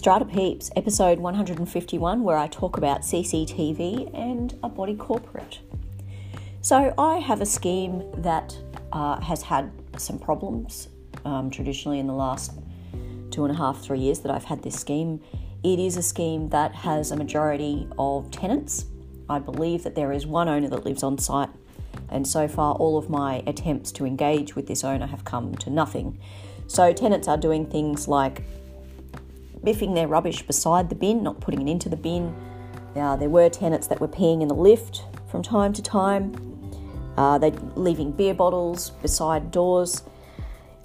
Strata Peeps, episode 151, where I talk about CCTV and a body corporate. So, I have a scheme that uh, has had some problems um, traditionally in the last two and a half, three years that I've had this scheme. It is a scheme that has a majority of tenants. I believe that there is one owner that lives on site, and so far, all of my attempts to engage with this owner have come to nothing. So, tenants are doing things like biffing their rubbish beside the bin, not putting it into the bin. Uh, there were tenants that were peeing in the lift from time to time. Uh, they're leaving beer bottles beside doors,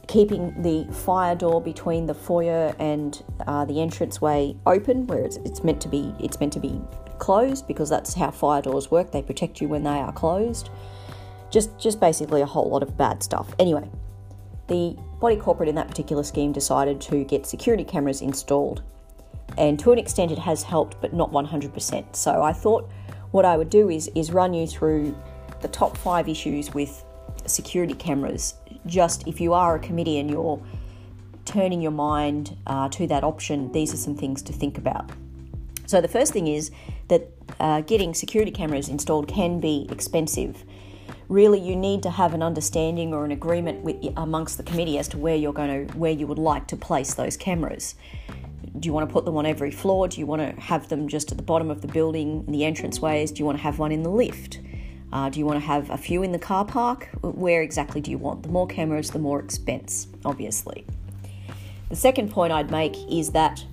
keeping the fire door between the foyer and uh, the entranceway open, where it's, it's meant to be. It's meant to be closed because that's how fire doors work. They protect you when they are closed. Just, just basically a whole lot of bad stuff. Anyway, the body corporate in that particular scheme decided to get security cameras installed. And to an extent, it has helped, but not 100%. So I thought what I would do is, is run you through the top five issues with security cameras. Just if you are a committee and you're turning your mind uh, to that option, these are some things to think about. So, the first thing is that uh, getting security cameras installed can be expensive really you need to have an understanding or an agreement with, amongst the committee as to where you're going to where you would like to place those cameras. Do you want to put them on every floor? Do you want to have them just at the bottom of the building in the entranceways? Do you want to have one in the lift? Uh, do you want to have a few in the car park? Where exactly do you want? The more cameras the more expense obviously. The second point i'd make is that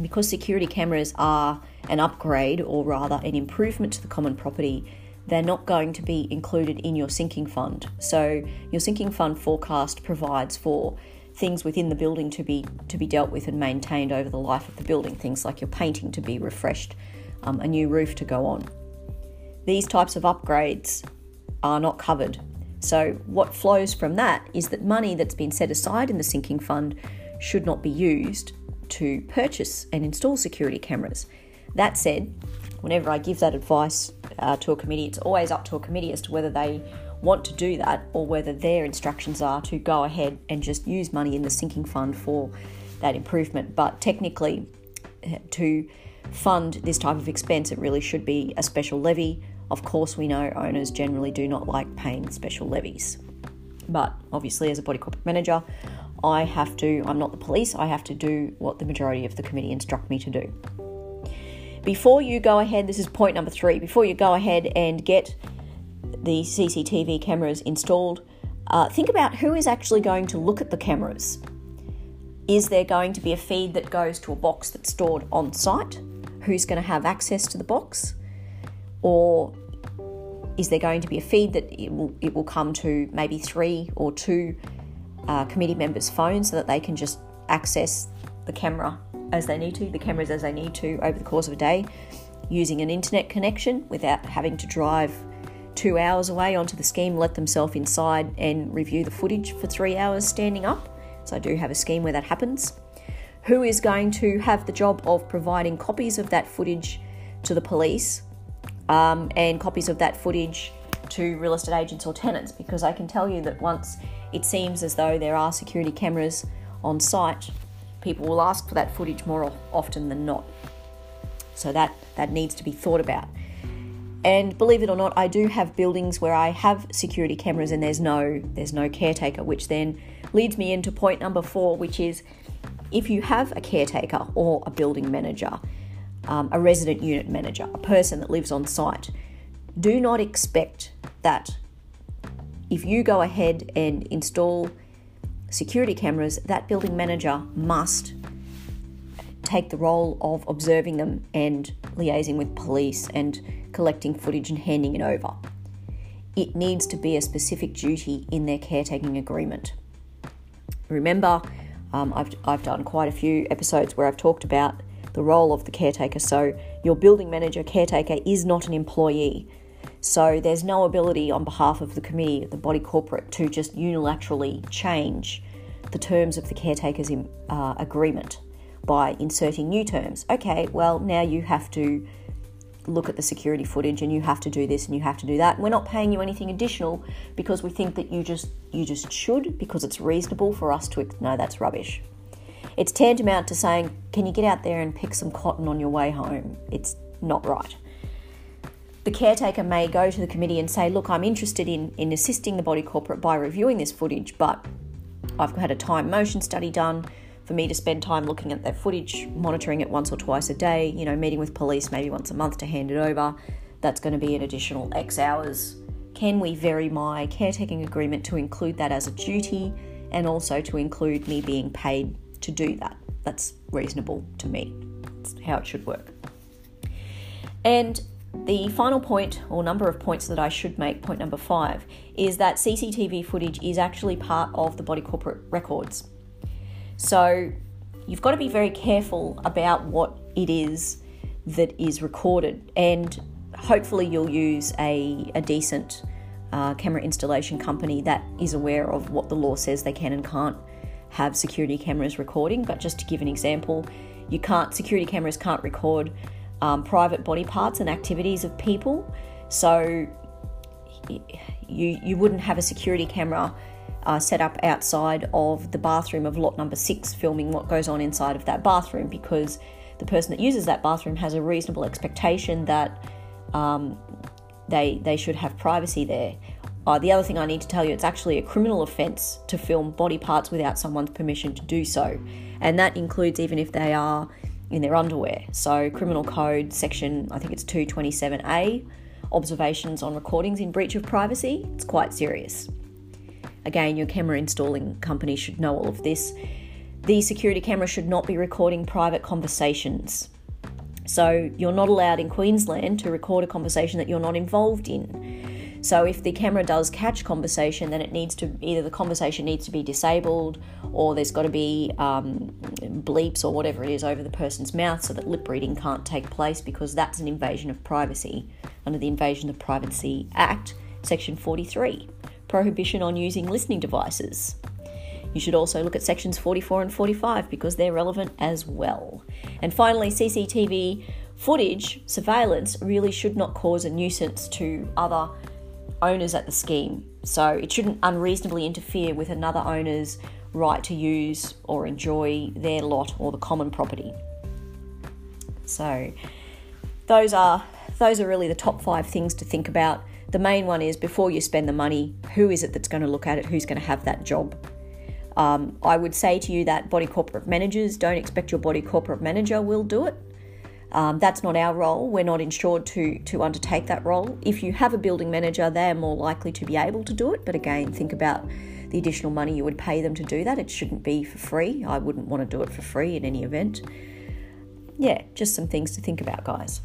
because security cameras are an upgrade or rather an improvement to the common property they're not going to be included in your sinking fund. So your sinking fund forecast provides for things within the building to be to be dealt with and maintained over the life of the building. Things like your painting to be refreshed, um, a new roof to go on. These types of upgrades are not covered. So what flows from that is that money that's been set aside in the sinking fund should not be used to purchase and install security cameras. That said, whenever I give that advice uh, to a committee, it's always up to a committee as to whether they want to do that or whether their instructions are to go ahead and just use money in the sinking fund for that improvement. But technically, uh, to fund this type of expense, it really should be a special levy. Of course, we know owners generally do not like paying special levies. But obviously, as a body corporate manager, I have to, I'm not the police, I have to do what the majority of the committee instruct me to do before you go ahead, this is point number three, before you go ahead and get the CCTV cameras installed, uh, think about who is actually going to look at the cameras. Is there going to be a feed that goes to a box that's stored on site? Who's going to have access to the box? Or is there going to be a feed that it will, it will come to maybe three or two uh, committee members' phones so that they can just access the camera as they need to, the cameras as they need to over the course of a day, using an internet connection without having to drive two hours away onto the scheme, let themselves inside and review the footage for three hours standing up. So I do have a scheme where that happens. Who is going to have the job of providing copies of that footage to the police um, and copies of that footage to real estate agents or tenants? Because I can tell you that once it seems as though there are security cameras on site, people will ask for that footage more often than not. So that that needs to be thought about. And believe it or not, I do have buildings where I have security cameras and there's no there's no caretaker, which then leads me into point number 4, which is if you have a caretaker or a building manager, um, a resident unit manager, a person that lives on site, do not expect that if you go ahead and install security cameras, that building manager must take the role of observing them and liaising with police and collecting footage and handing it over. It needs to be a specific duty in their caretaking agreement. Remember, um, I've, I've done quite a few episodes where I've talked about the role of the caretaker. So, your building manager caretaker is not an employee. So there's no ability on behalf of the committee, the body corporate, to just unilaterally change the terms of the caretaker's uh, agreement by inserting new terms. Okay, well, now you have to look at the security footage and you have to do this and you have to do that. We're not paying you anything additional because we think that you just you just should because it's reasonable for us to no that's rubbish. It's tantamount to saying, Can you get out there and pick some cotton on your way home? It's not right. The caretaker may go to the committee and say, Look, I'm interested in, in assisting the body corporate by reviewing this footage, but I've had a time motion study done for me to spend time looking at that footage, monitoring it once or twice a day, you know, meeting with police maybe once a month to hand it over. That's going to be an additional X hours. Can we vary my caretaking agreement to include that as a duty and also to include me being paid to do that? That's reasonable to me. That's how it should work. And the final point, or number of points that I should make, point number five, is that CCTV footage is actually part of the body corporate records. So you've got to be very careful about what it is that is recorded, and hopefully, you'll use a, a decent uh, camera installation company that is aware of what the law says they can and can't have security cameras recording. But just to give an example, you can't security cameras can't record um, private body parts and activities of people. So you you wouldn't have a security camera uh, set up outside of the bathroom of lot number six, filming what goes on inside of that bathroom because the person that uses that bathroom has a reasonable expectation that um, they they should have privacy there. Uh, the other thing I need to tell you, it's actually a criminal offence to film body parts without someone's permission to do so, and that includes even if they are in their underwear. So, Criminal Code section, I think it's 227A, observations on recordings in breach of privacy. It's quite serious. Again, your camera installing company should know all of this. The security camera should not be recording private conversations. So, you're not allowed in Queensland to record a conversation that you're not involved in. So, if the camera does catch conversation, then it needs to either the conversation needs to be disabled or there's got to be um, bleeps or whatever it is over the person's mouth so that lip reading can't take place because that's an invasion of privacy under the Invasion of Privacy Act, Section 43 prohibition on using listening devices. You should also look at sections 44 and 45 because they're relevant as well. And finally, CCTV footage surveillance really should not cause a nuisance to other owners at the scheme. So it shouldn't unreasonably interfere with another owner's right to use or enjoy their lot or the common property. So those are those are really the top 5 things to think about the main one is before you spend the money, who is it that's going to look at it? Who's going to have that job? Um, I would say to you that body corporate managers don't expect your body corporate manager will do it. Um, that's not our role. We're not insured to to undertake that role. If you have a building manager, they are more likely to be able to do it. But again, think about the additional money you would pay them to do that. It shouldn't be for free. I wouldn't want to do it for free in any event. Yeah, just some things to think about, guys.